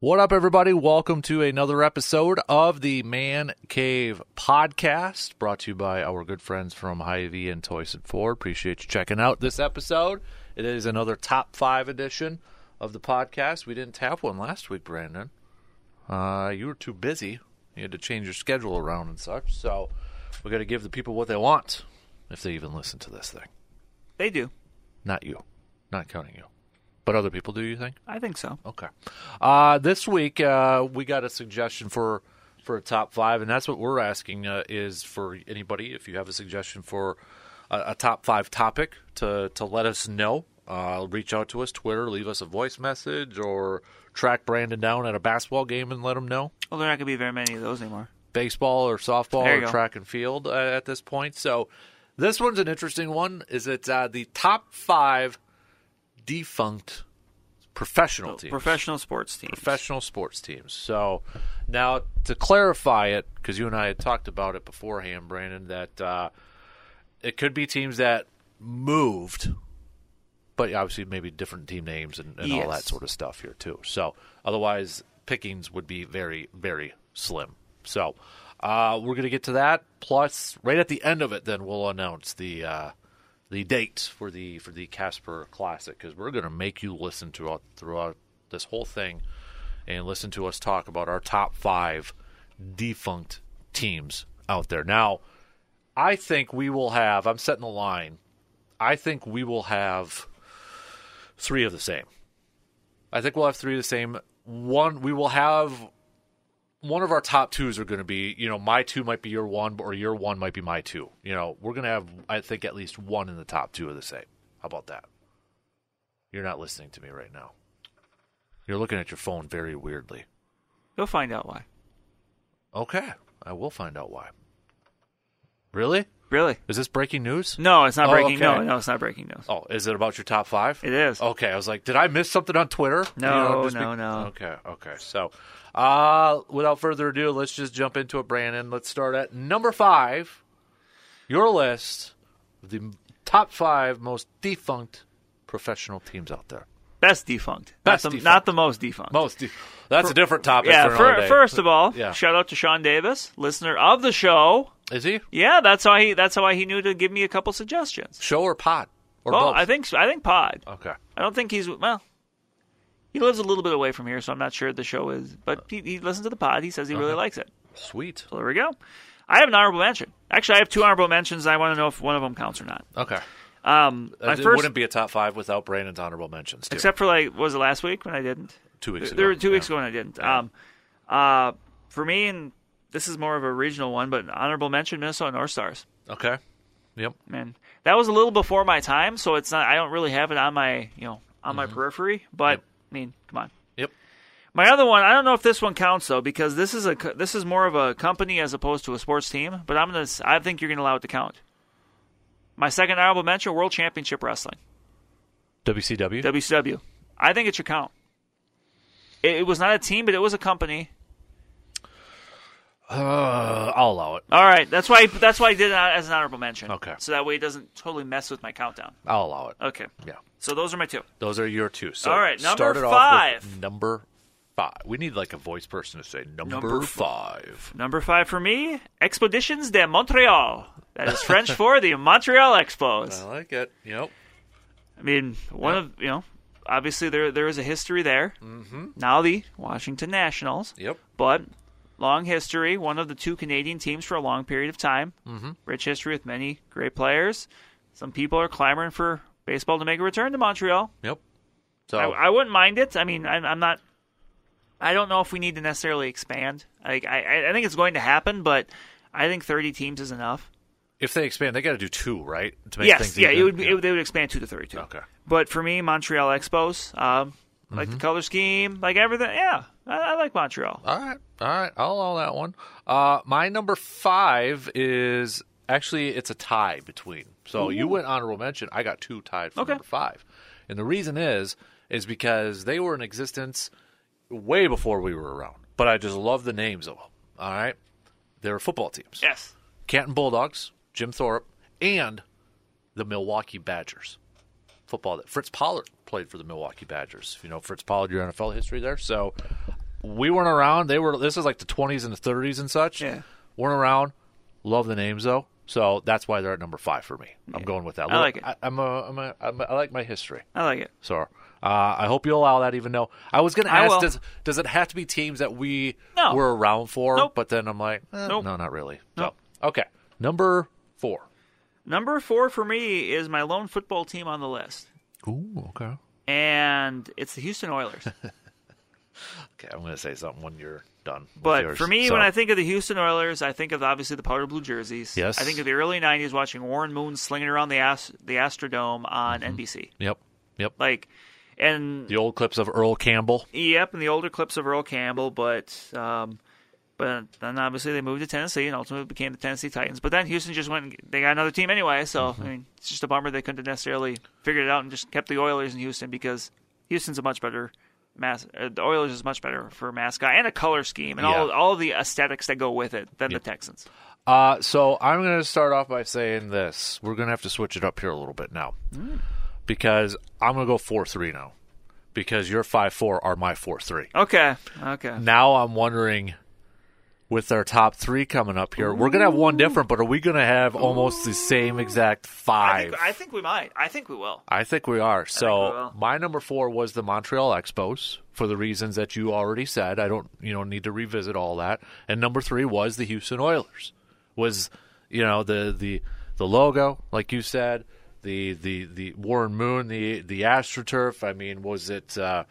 What up, everybody? Welcome to another episode of the Man Cave Podcast, brought to you by our good friends from Hy-Vee and Toyson Ford. Appreciate you checking out this episode. It is another top five edition of the podcast. We didn't have one last week, Brandon. Uh, you were too busy. You had to change your schedule around and such. So we got to give the people what they want, if they even listen to this thing. They do. Not you, not counting you, but other people. Do you think? I think so. Okay. Uh, this week uh, we got a suggestion for for a top five, and that's what we're asking uh, is for anybody if you have a suggestion for a, a top five topic to to let us know. Uh, reach out to us, Twitter, leave us a voice message, or track Brandon down at a basketball game and let him know. Well, there are not going to be very many of those anymore. Baseball or softball or go. track and field uh, at this point. So this one's an interesting one. Is it uh, the top five defunct professional teams? Professional sports teams. professional sports teams. So now to clarify it, because you and I had talked about it beforehand, Brandon, that uh, it could be teams that moved, but obviously maybe different team names and, and all that sort of stuff here too. So otherwise, pickings would be very, very slim. So uh, we're going to get to that. Plus, right at the end of it, then we'll announce the. Uh, the date for the for the Kasper Classic because we're going to make you listen to it throughout this whole thing and listen to us talk about our top five defunct teams out there. Now, I think we will have. I'm setting the line. I think we will have three of the same. I think we'll have three of the same. One, we will have one of our top twos are going to be, you know, my two might be your one, or your one might be my two. You know, we're going to have, I think, at least one in the top two of the same. How about that? You're not listening to me right now. You're looking at your phone very weirdly. You'll find out why. Okay, I will find out why. Really? Really? Is this breaking news? No, it's not Oh, breaking. No, okay. no, it's not breaking news. Oh, is it about your top five? It is. Okay, I was like, did I miss something on Twitter? No, just no, no. Okay, okay. So, uh, without further ado, let's just jump into it, Brandon. Let's start at number five. Your list of the top five most defunct professional teams out there. Best defunct. Best not the, defunct. Not the most defunct. Most. De- that's a different topic. yeah. for fir- day. first of all, Yeah. shout out to Sean Davis, listener of the show. Is he Yeah, that's how he. That's how he knew to give me a couple suggestions. show or pod or Well, both? I think. I think Pod. Okay. I don't think he's well. He lives a little bit away from here, so I'm not sure the show is. But he, he listens to the pod. He says he really Uh-huh. likes it. Sweet. So there we go. I have an honorable mention. Actually, I have two honorable mentions. I want to know if one of them counts or not. Okay. Um, my it first, wouldn't be a top five without Brandon's honorable mentions. Too. except for like, was it last week when I didn't? two weeks There ago. were two weeks ago when I didn't. Yeah. Um, uh, for me, and this is more of a regional one, but honorable mention: Minnesota North Stars. Okay. Yep. Man, that was a little before my time, so it's not. I don't really have it on my, you know, on my periphery. But Mm-hmm. Yep. I mean, come on. Yep. My other one, I don't know if this one counts though, because this is a this is more of a company as opposed to a sports team. But I'm gonna, I think you're gonna allow it to count. My second honorable mention: World Championship Wrestling, WCW. WCW. I think it should count. It, it was not a team, but it was a company. Uh, I'll allow it. All right, that's why that's why I did it as an honorable mention. Okay. so that way it doesn't totally mess with my countdown. I'll allow it. Okay, Yeah. so those are my two. Those are your two. So All right, number start it off with five. number five. We need like a voice person to say number, Number five. Number five for me, Expeditions de Montreal. That is French for the Montreal Expos. I like it. Yep. I mean, one of you know, obviously there there is a history there. Mm-hmm. Now the Washington Nationals, Yep. but long history. One of the two Canadian teams for a long period of time. Mm-hmm. Rich history with many great players. Some people are clamoring for baseball to make a return to Montreal. Yep. So I, I wouldn't mind it. I mean, I'm, I'm not. I don't know if we need to necessarily expand. Like, I, I think it's going to happen, but I think 30 teams is enough. if they expand, they got to do two, right? To make yes, things yeah, even? it would, It, they would expand two to thirty-two. Okay. But for me, Montreal Expos, um, like Mm-hmm. the color scheme, like everything. Yeah, I, I like Montreal. All right, all right, I'll allow that one. Uh, my number five is actually it's a tie between. So you went honorable mention. I got two tied for Okay. number five, and the reason is is because they were in existence way before we were around. But I just love the names of them. All right, they're football teams. Yes. Canton Bulldogs, Jim Thorpe, and the Milwaukee Badgers. Football that Fritz Pollard played for the Milwaukee Badgers. If you know Fritz Pollard, your NFL history there. So we weren't around. They were. This is like the 20s and the 30s and such. Yeah. weren't around. Love the names though. So that's why they're at number five for me. I'm going with that. I like it. I, I'm a, I'm a, I'm a, I like my history. I like it. So uh, I hope you allow that. Even though I was going to ask, does does it have to be teams that we No. were around for? Nope. But then I'm like, eh, Nope. no, not really. Nope. So okay, number four. Number four for me is my lone football team on the list, Ooh, okay. and it's the Houston Oilers. Okay, I'm going to say something when you're done. But yours. for me, So- when I think of the Houston Oilers, I think of obviously the powder blue jerseys. Yes. I think of the early '90s, watching Warren Moon slinging around the Ast- the Astrodome on Mm-hmm. NBC. yep, yep, Like, and the old clips of Earl Campbell. Yep, and the older clips of Earl Campbell, but um, but then obviously they moved to Tennessee and ultimately became the Tennessee Titans. But then Houston just went; and they got another team anyway. So Mm-hmm. I mean, it's just a bummer they couldn't have necessarily figured it out and just kept the Oilers in Houston because Houston's a much better mas- uh, The Oilers is much better for a mascot and a color scheme and all Yeah. all the aesthetics that go with it than Yep. the Texans. Uh, so I'm going to start off by saying this. We're going to have to switch it up here a little bit now because I'm going to go four three now because your five four are my four three. Okay, okay. Now I'm wondering. With our top three coming up here, we're gonna have one different, but are we gonna have almost the same exact I five? think, I think we might. I think we will. I think we are. So will. my number four was the Montreal Expos for the reasons that you already said. I don't, you know, need to revisit all that. And number three was the Houston Oilers. Was you know the the the logo, like you said, the the the Warren Moon, the the AstroTurf. I mean, was it uh,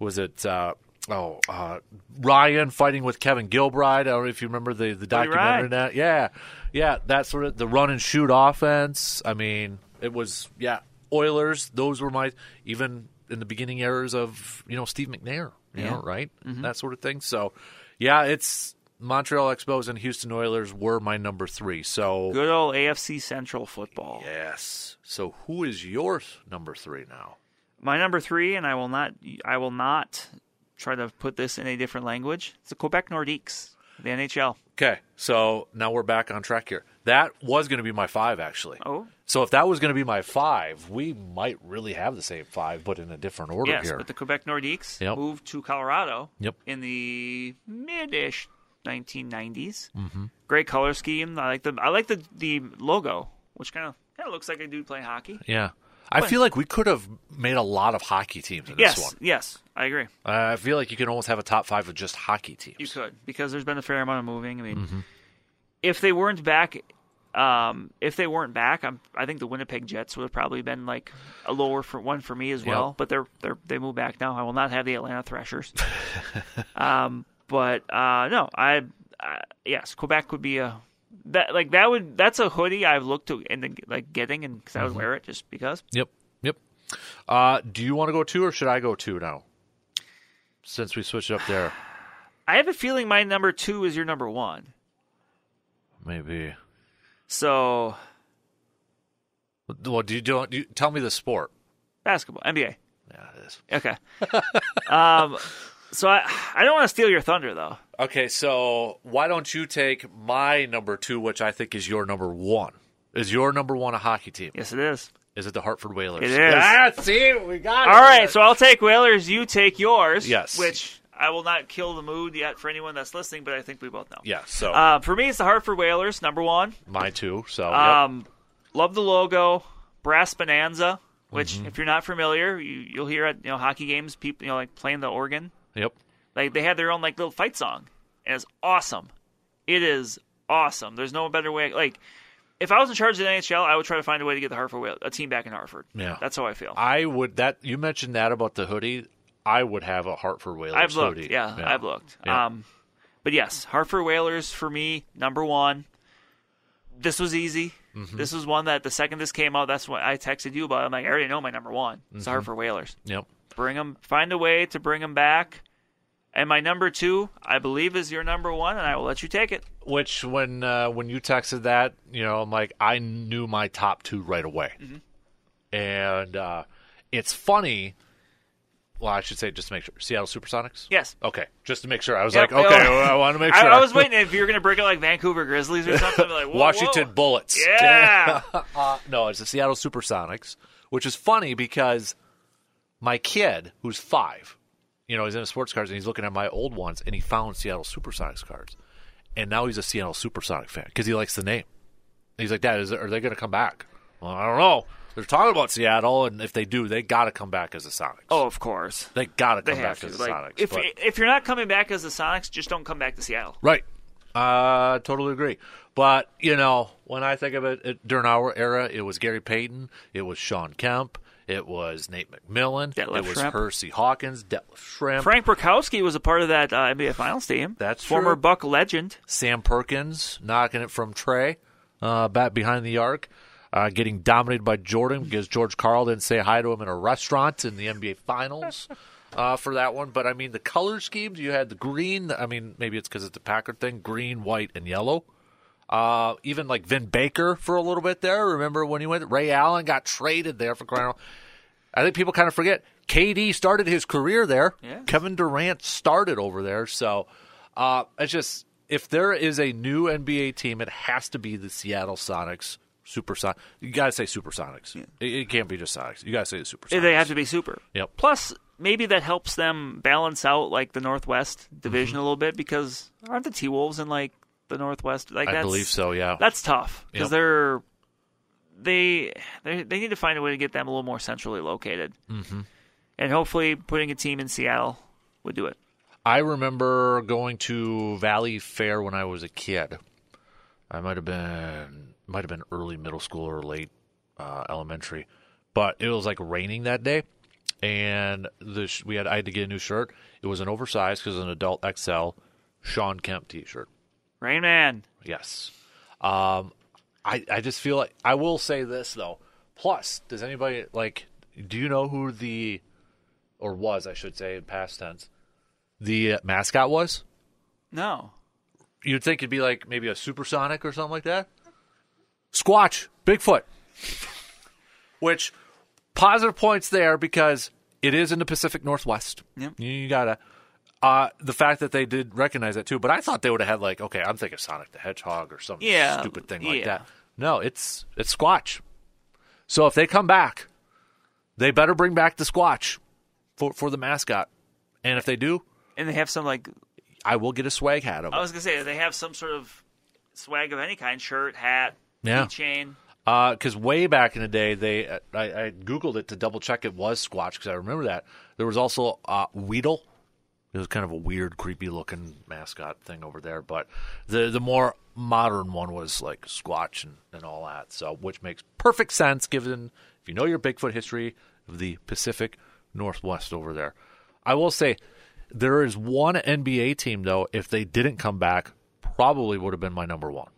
was it? Uh, Oh, uh, Ryan fighting with Kevin Gilbride. I don't know if you remember the, the documentary. That yeah, yeah, that sort of the run and shoot offense. I mean, it was yeah. Oilers. Those were my even in the beginning eras of you know Steve McNair. You Yeah. know, right? That sort of thing. So yeah, it's Montreal Expos and Houston Oilers were my number three. So Good old AFC Central football. yes. So who is your number three now? My number three, and I will not, I will not try to put this in a different language. It's the Quebec Nordiques, the NHL. Okay, so now we're back on track here. That was going to be my five, actually. Oh, So if that was going to be my five, we might really have the same five, but in a different order yes, here. but the Quebec Nordiques Yep. moved to Colorado Yep. in the mid-ish 1990s. Mm-hmm. Great color scheme. I like the, I like the the logo, which kind of kind of looks like a dude playing hockey. yeah, I feel like we could have made a lot of hockey teams in Yes, this one. yes, I agree. Uh, I feel like you can almost have a top five of just hockey teams. You could because there's been a fair amount of moving. I mean, Mm-hmm. if they weren't back, um, if they weren't back, I'm, I think the Winnipeg Jets would have probably been like a lower for one for me as well. Yep. But they're they're they move back now. I will not have the Atlanta Thrashers. um, but uh, no, I uh, yes, Quebec would be a that like that would that's a hoodie I've looked to into like getting and because I Mm-hmm. would wear it just because. Yep, yep. Uh, do you want to go two or should I go two now? Since we switched up there, I have a feeling my number two is your number one. maybe. So Well, do you do? do you, tell me the sport. basketball, NBA. Yeah, it is. Okay. um, so I I don't want to steal your thunder though. Okay, so why don't you take my number two, which I think is your number one? Is your number one a hockey team? Yes, it is. Is it the Hartford Whalers? It is. Ah, see, we got it. All right, so I'll take Whalers. You take yours. Yes. Which I will not kill the mood yet for anyone that's listening, but I think we both know. yeah. So Uh, for me, it's the Hartford Whalers, number one. my two. So yep. Um, love the logo, brass bonanza. Which, Mm-hmm. if you're not familiar, you, you'll hear at you know hockey games, people you know like playing the organ. Yep. Like they had their own like little fight song, and it's awesome. It is awesome. There's no better way. Like, if I was in charge of the NHL, I would try to find a way to get the Hartford a team back in Hartford. Yeah. that's how I feel. I would that you mentioned that about the hoodie. I would have a Hartford Whalers I've looked. hoodie. Yeah, I've looked. Yeah. Um, but yes, Hartford Whalers for me number one. This was easy. Mm-hmm. This was one that the second this came out, that's what I texted you about. I'm like, I already know my number one. It's Mm-hmm. Hartford Whalers. Yep. Bring them, find a way to bring them back. And my number two, I believe, is your number one, and I will let you take it. Which when uh, when you texted that, you know, I'm like I knew my top two right away, and uh, it's funny. Well, I should say just to make sure, Seattle SuperSonics. Yes. Okay, just to make sure. I was Yep. like, okay, Oh. well, I want to make sure. I was waiting if you were going to break it like Vancouver Grizzlies or something. Like, whoa, Washington whoa. Bullets. Yeah. Uh, no, it's the Seattle Supersonics, which is funny because my kid, who's five, you know, he's into sports cars and he's looking at my old ones and he found Seattle Supersonics cars. And now he's a Seattle Supersonic fan because he likes the name. He's like, Dad, is are they going to come back? Well, I don't know. They're talking about Seattle, and if they do, they got to come back as the Sonics. oh, of course. they got to come back to. as the Like, Sonics. if, but- if you're not coming back as the Sonics, just don't come back to Seattle. Right. Uh, totally agree. But, you know, when I think of it, it during our era, it was Gary Payton, it was Shawn Kemp, it was Nate McMillan, Detlef it was Schrempf. Hersey Hawkins, Detlef Schrempf, Frank Brickowski was a part of that uh, NBA Finals team. That's former true. Buck legend. Sam Perkins knocking it from Trey, uh, back behind the arc, uh, getting dominated by Jordan because George Karl didn't say hi to him in a restaurant in the NBA Finals. Uh, for that one, but I mean the color schemes. You had the green. I mean, maybe it's because it's the Packer thing: green, white, and yellow. Uh, even like Vin Baker for a little bit there. Remember when he went? Ray Allen got traded there for crying. I think people kind of forget. KD started his career there. Yeah. Kevin Durant started over there. So uh, it's just if there is a new NBA team, it has to be the Seattle Sonics. Super Sonics. You got to say Supersonics. It, it can't be just Sonics. You got to say the Supersonics. They have to be super. Yep. Plus, maybe that helps them balance out like the Northwest division Mm-hmm. a little bit because aren't the T Wolves in like the Northwest? Like I believe so. Yeah. That's tough because Yep. they're they they they need to find a way to get them a little more centrally located. Mm-hmm. And hopefully, putting a team in Seattle would do it. I remember going to Valleyfair when I was a kid. I might have been might have been early middle school or late uh, elementary, but it was like raining that day, and the sh- we had I had to get a new shirt. It was an oversized because it was an adult XL Shawn Kemp T-shirt. Rain Man. Yes. Um, I I just feel like I will say this though. Plus, does anybody like? Do you know who the or was I should say in past tense the mascot was? No. You'd think it'd be like maybe a supersonic or something like that. Squatch, Bigfoot. Which positive points there because it is in the Pacific Northwest. Yep. You, you gotta. Uh, the fact that they did recognize that too, but I thought they would have had like, okay, I'm thinking Sonic the Hedgehog or some Yeah, stupid thing like yeah. that. No, it's it's Squatch. So if they come back, they better bring back the Squatch for for the mascot, and if they do, And they have some like I will get a swag hat of them. I was gonna say they have some sort of swag of any kind, shirt, hat, Yeah. chain. because way back in the day, they I, I googled it to double check it was Squatch because I remember that there was also uh, Weedle. It was kind of a weird, creepy looking mascot thing over there, but the the more modern one was like Squatch and, and all that. So, which makes perfect sense given if you know your Bigfoot history of the Pacific Northwest over there. I will say there is one NBA team though. If they didn't come back, probably would have been my number one.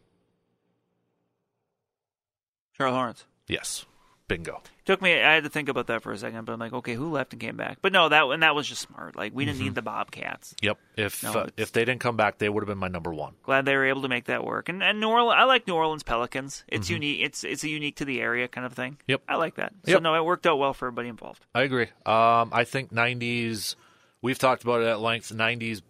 Charlotte Hornets. Yes, bingo. Took me. I had to think about that for a second, but I'm like, okay, who left and came back? But no, that and that was just smart. Like we didn't Mm-hmm. need the Bobcats. Yep. If No, uh, if they didn't come back, they would have been my number one. Glad they were able to make that work. And and New Orleans, I like New Orleans Pelicans. Mm-hmm. It's unique. It's it's a unique to the area kind of thing. Yep. I like that. So Yep. no, it worked out well for everybody involved. I agree. Um, I think '90s. We've talked about it at length. '90s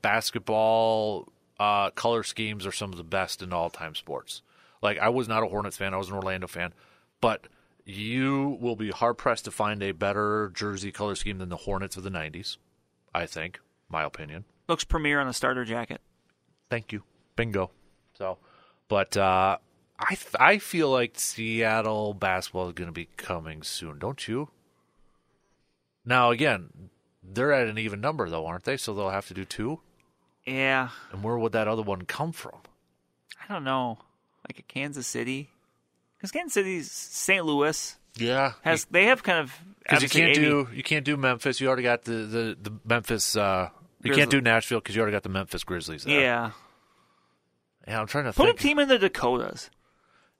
basketball uh, color schemes are some of the best in all-time sports. Like I was not a Hornets fan. I was an Orlando fan, but you will be hard pressed to find a better jersey color scheme than the Hornets of the '90s. I think, my opinion. Looks premier on a starter jacket. Thank you. Bingo. So, but uh, I th- I feel like Seattle basketball is going to be coming soon, don't you? Now again, they're at an even number though, aren't they? So they'll have to do two. Yeah, And where would that other one come from? I don't know. Like a Kansas City, because Kansas City's St. Louis Yeah, has they have kind of because you can't 80 do you can't do Memphis. You already got the the, the Memphis. Uh, you can't do Nashville because you already got the Memphis Grizzlies. There. Yeah, yeah. I'm trying to put a team in the Dakotas.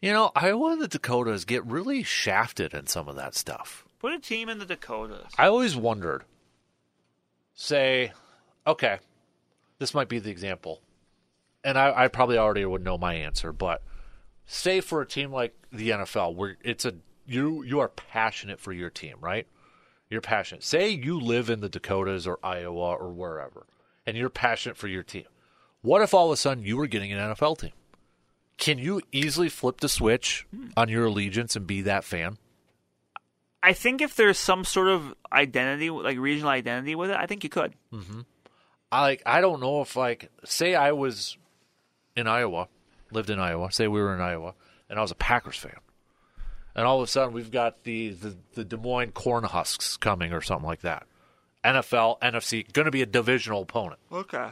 You know, Iowa and the Dakotas get really shafted in some of that stuff. Put a team in the Dakotas. I always wondered. Say, okay, this might be the example, and I, I probably already would know my answer, but say for a team like the NFL, where it's a you you are passionate for your team, right? You're passionate. Say you live in the Dakotas or Iowa or wherever, and you're passionate for your team. What if all of a sudden you were getting an NFL team? Can you easily flip the switch on your allegiance and be that fan? I think if there's some sort of identity, like regional identity with it, I think you could. Mm-hmm. I like I don't know if like say I was in Iowa, lived in Iowa, say we were in Iowa, and I was a Packers fan. And all of a sudden we've got the the, the Des Moines Cornhusks coming or something like that. NFL, NFC, going to be a divisional opponent. Okay.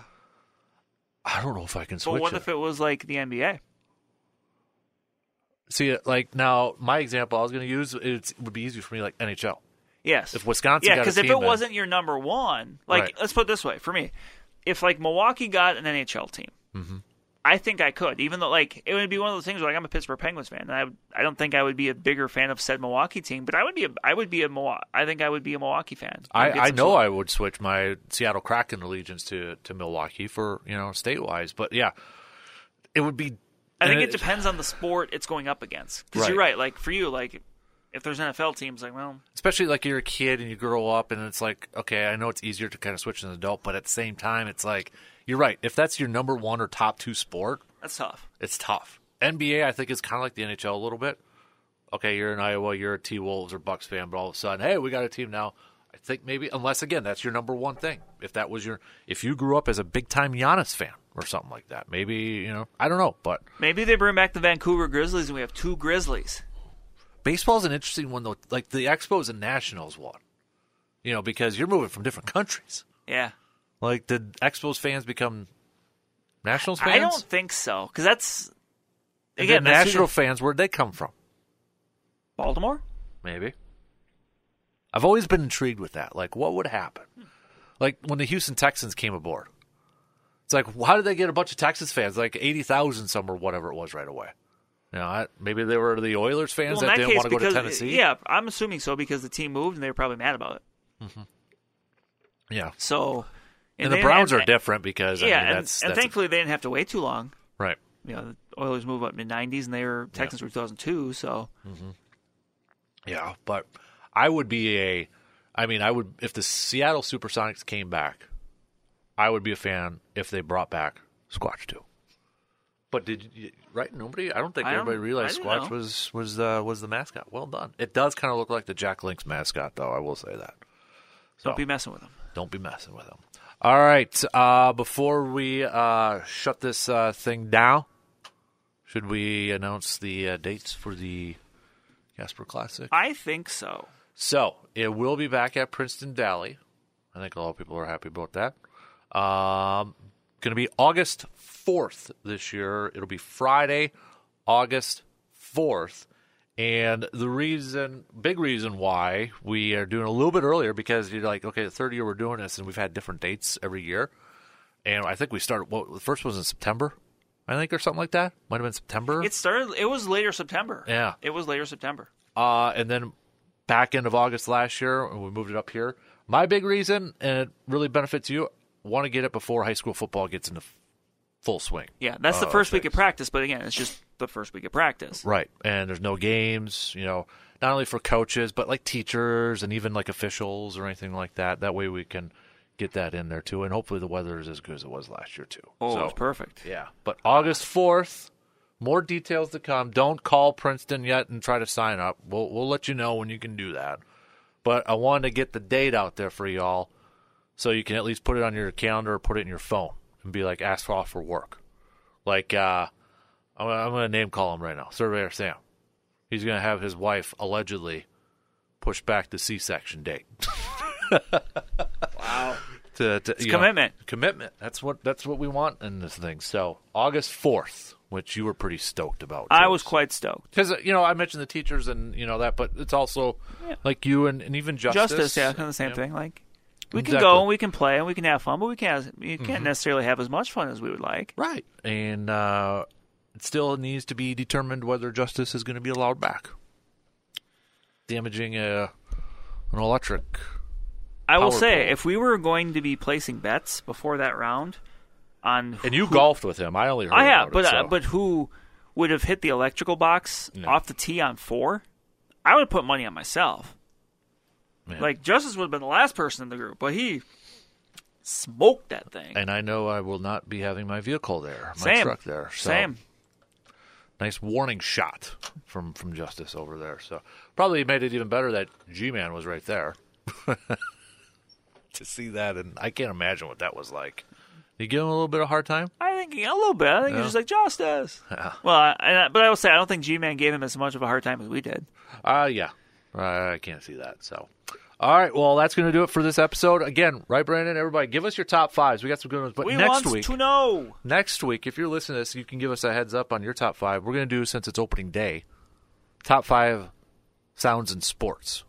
I don't know if I can switch But what it. if it was like the NBA? See, like now, my example I was going to use it would be easy for me, like NHL. Yes. If Wisconsin yeah, because if it then- wasn't your number one, like Right. let's put it this way for me, if like Milwaukee got an NHL team, Mm-hmm. I think I could. Even though like it would be one of those things where like I'm a Pittsburgh Penguins fan, and I I don't think I would be a bigger fan of said Milwaukee team, but I would be a I would be a Milwaukee. I think I would be a Milwaukee fan. I, I know sort- I would switch my Seattle Kraken allegiance to, to Milwaukee for you know state wise, but yeah, it would be. I think and it depends on the sport it's going up against. Because you're Right. right. Like for you, like if there's NFL teams, like well, especially like you're a kid and you grow up and it's like okay i know it's easier to kind of switch to an adult but at the same time it's like you're right. If that's your number one or top two sport that's tough. it's tough. Nba i think is kind of like the nhl a little bit. Okay you're in iowa you're a t-wolves or bucks fan but all of a sudden hey we got a team now. I think maybe unless again that's your number one thing. If that was your if you grew up as a big time Giannis fan or something like that maybe you know i don't know but Maybe they bring back the Vancouver Grizzlies and we have two Grizzlies. baseball's an interesting one though. Like the expos and nationals one you know because you're moving from different countries. Yeah. Like, did Expos fans become Nationals fans? I don't think so because that's again National fans, where'd they come from? Baltimore. Maybe. I've always been intrigued with that. Like, what would happen? Like when the Houston Texans came aboard. It's like, how did they get a bunch of Texas fans? Like eighty thousand, some or whatever it was, right away. You know, I, maybe they were the Oilers fans Well, that, that didn't case, want to go to Tennessee. yeah, I'm assuming so because the team moved and they were probably mad about it. Mm-hmm. yeah. So, And, the they- Browns and- are different because I Yeah, mean, and, that's, and that's a- thankfully they didn't have to wait too long. right. You know, the Oilers moved up mid '90s and they were Texans were 2002. So mm-hmm. Yeah, but I would be a. I mean, I would if the Seattle SuperSonics came back, I would be a fan if they brought back Squatch too. But did you, right? Nobody. I don't think I don't- everybody realized Squatch know. was was the was the mascot. Well done. It does kind of look like the Jack Link's mascot, though. I will say that. So don't be messing with them. Don't be messing with them. All right. Uh, before we uh, shut this uh, thing down, should we announce the uh, dates for the Kasper Classic? I think so. So it will be back at Princeton Valley. I think a lot of people are happy about that. Um, going to be August fourth this year. It'll be Friday, August fourth. And the reason, big reason why we are doing a little bit earlier because you're like, okay, the third year we're doing this, and we've had different dates every year. And I think we started. What the first was in September, I think, or something like that. Might have been September. It started. It was later September. Yeah. it was later September. uh, and then back end of August last year, we moved it up here. My big reason, and it really benefits you, want to get it before high school football gets into full swing. Yeah, that's the Uh, first week of practice. But again, it's just the first week of practice. Right, and there's no games, you know, not only for coaches but like teachers and even like officials or anything like that. That way we can get that in there too, and hopefully the weather is as good as it was last year too. Oh, So, it's perfect. Yeah, but August fourth, more details to come. Don't call Princeton yet and try to sign up. We'll we'll let you know when you can do that. But I wanted to get the date out there for y'all, so you can at least put it on your calendar or put it in your phone and be like, ask off for work. Like, uh, I'm, I'm going to name call him right now, Surveyor Sam. He's going to have his wife allegedly push back the C-section date. Wow. to, to you know, commitment. commitment. That's what that's what we want in this thing. So August fourth, which you were pretty stoked about. I was quite stoked. because you know I mentioned the teachers and you know that, but it's also like you and, and even justice. Justice, yeah, kind of the same you know. thing. Like we can Exactly. go and we can play and we can have fun, but we can't. You can't Mm-hmm. necessarily have as much fun as we would like. right? And uh, it still needs to be determined whether justice is going to be allowed back. Damaging a an electric. I will say, pole. if we were going to be placing bets before that round on And you who- golfed with him. I only heard I have, but it, uh, so. but who would have hit the electrical box No. off the tee on four? I would have put money on myself. Man. Like Justice would have been the last person in the group, but he smoked that thing. and I know I will not be having my vehicle there, my Same. truck there. So Same. nice warning shot from from Justice over there. So probably made it even better that G Man was right there to see that, and I can't imagine what that was like. You give him a little bit of hard time. I think a little bit. I think Yeah. he's just like Justice. Well, I, I, but I will say I don't think G-Man gave him as much of a hard time as we did. Uh yeah, Uh, I can't see that. So. All right, well, that's going to do it for this episode. Again, right, Brandon? Everybody, give us your top fives. We got some good ones. But we next want week, to know. next week, if you're listening to this, you can give us a heads up on your top five. We're going to do, since it's opening day, top five sounds in sports,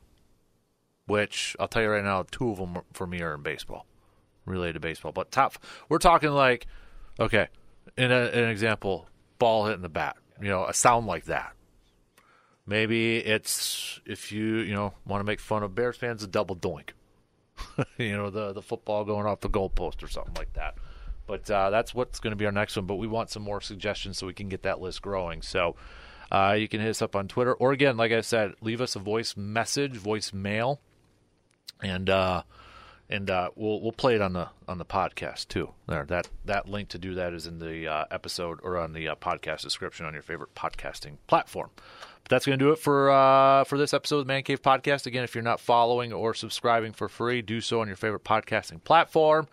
which I'll tell you right now, two of them for me are in baseball, related to baseball. But top, we're talking like, okay, in a, an example, ball hitting the bat, you know, a sound like that. Maybe it's if you you know want to make fun of Bears fans, a double doink. you know the the football going off the goalpost or something like that. But uh, that's what's going to be our next one. But we want some more suggestions so we can get that list growing. So uh, you can hit us up on Twitter, or again, like I said, leave us a voice message, voice mail, and uh, and uh, we'll we'll play it on the on the podcast too. There, that that link to do that is in the uh, episode or on the uh, podcast description on your favorite podcasting platform. But that's going to do it for uh, for this episode of the Man Cave Podcast. Again, if you're not following or subscribing for free, do so on your favorite podcasting platform,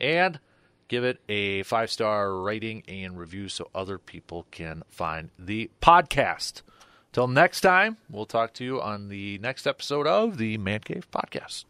and give it a five star rating and review so other people can find the podcast. Till next time, we'll talk to you on the next episode of the Man Cave Podcast.